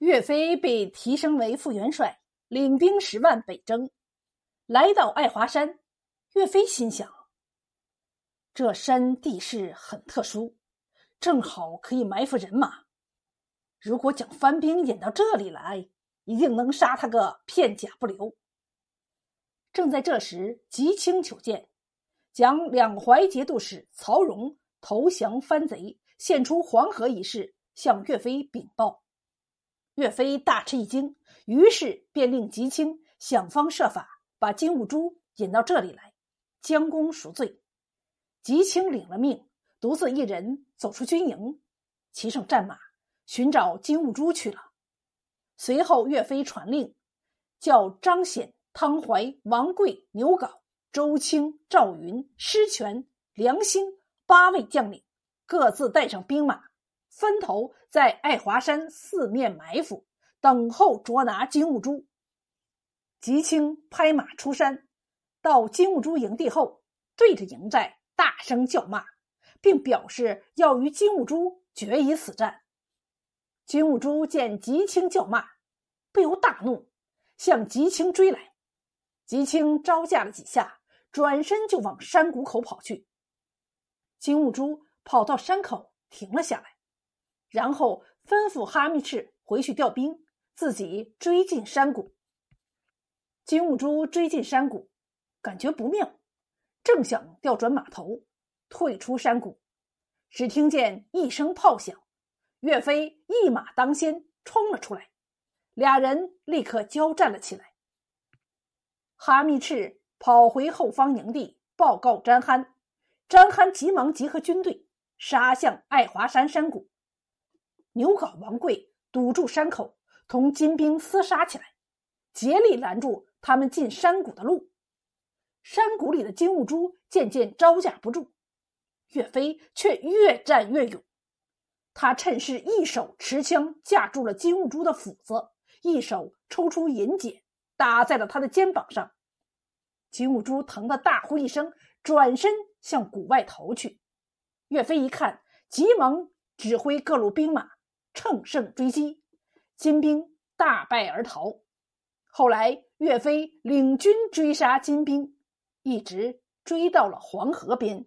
岳飞被提升为副元帅，领兵十万北征。来到爱华山，岳飞心想：这山地势很特殊，正好可以埋伏人马。如果将番兵引到这里来，一定能杀他个片甲不留。正在这时，吉清求见，将两淮节度使曹荣投降番贼、献出黄河一事向岳飞禀报。岳飞大吃一惊，于是便令吉清想方设法把金兀术引到这里来，将功赎罪。吉清领了命，独自一人走出军营，骑上战马，寻找金兀术去了。随后，岳飞传令，叫张显。汤怀、王贵、牛皋、周清、赵云、施权、梁兴八位将领，各自带上兵马，分头在爱华山四面埋伏，等候捉拿金兀术。吉青拍马出山，到金兀术营地后，对着营寨大声叫骂，并表示要与金兀术决一死战。金兀术见吉青叫骂，不由大怒，向吉青追来。吉青招架了几下，转身就往山谷口跑去。金兀术跑到山口停了下来，然后吩咐哈密赤回去调兵，自己追进山谷。金兀术追进山谷，感觉不妙，正想调转马头退出山谷，只听见一声炮响，岳飞一马当先冲了出来，俩人立刻交战了起来。哈密赤跑回后方营地报告詹憨，詹憨急忙集合军队杀向爱华山山谷。牛皋、王贵堵住山口，同金兵厮杀起来，竭力拦住他们进山谷的路。山谷里的金兀术渐渐招架不住，岳飞却越战越勇。他趁势一手持枪架住了金兀术的斧子，一手抽出银锏。打在了他的肩膀上，金兀术疼得大呼一声，转身向谷外逃去。岳飞一看，急忙指挥各路兵马乘胜追击，金兵大败而逃。后来，岳飞领军追杀金兵，一直追到了黄河边。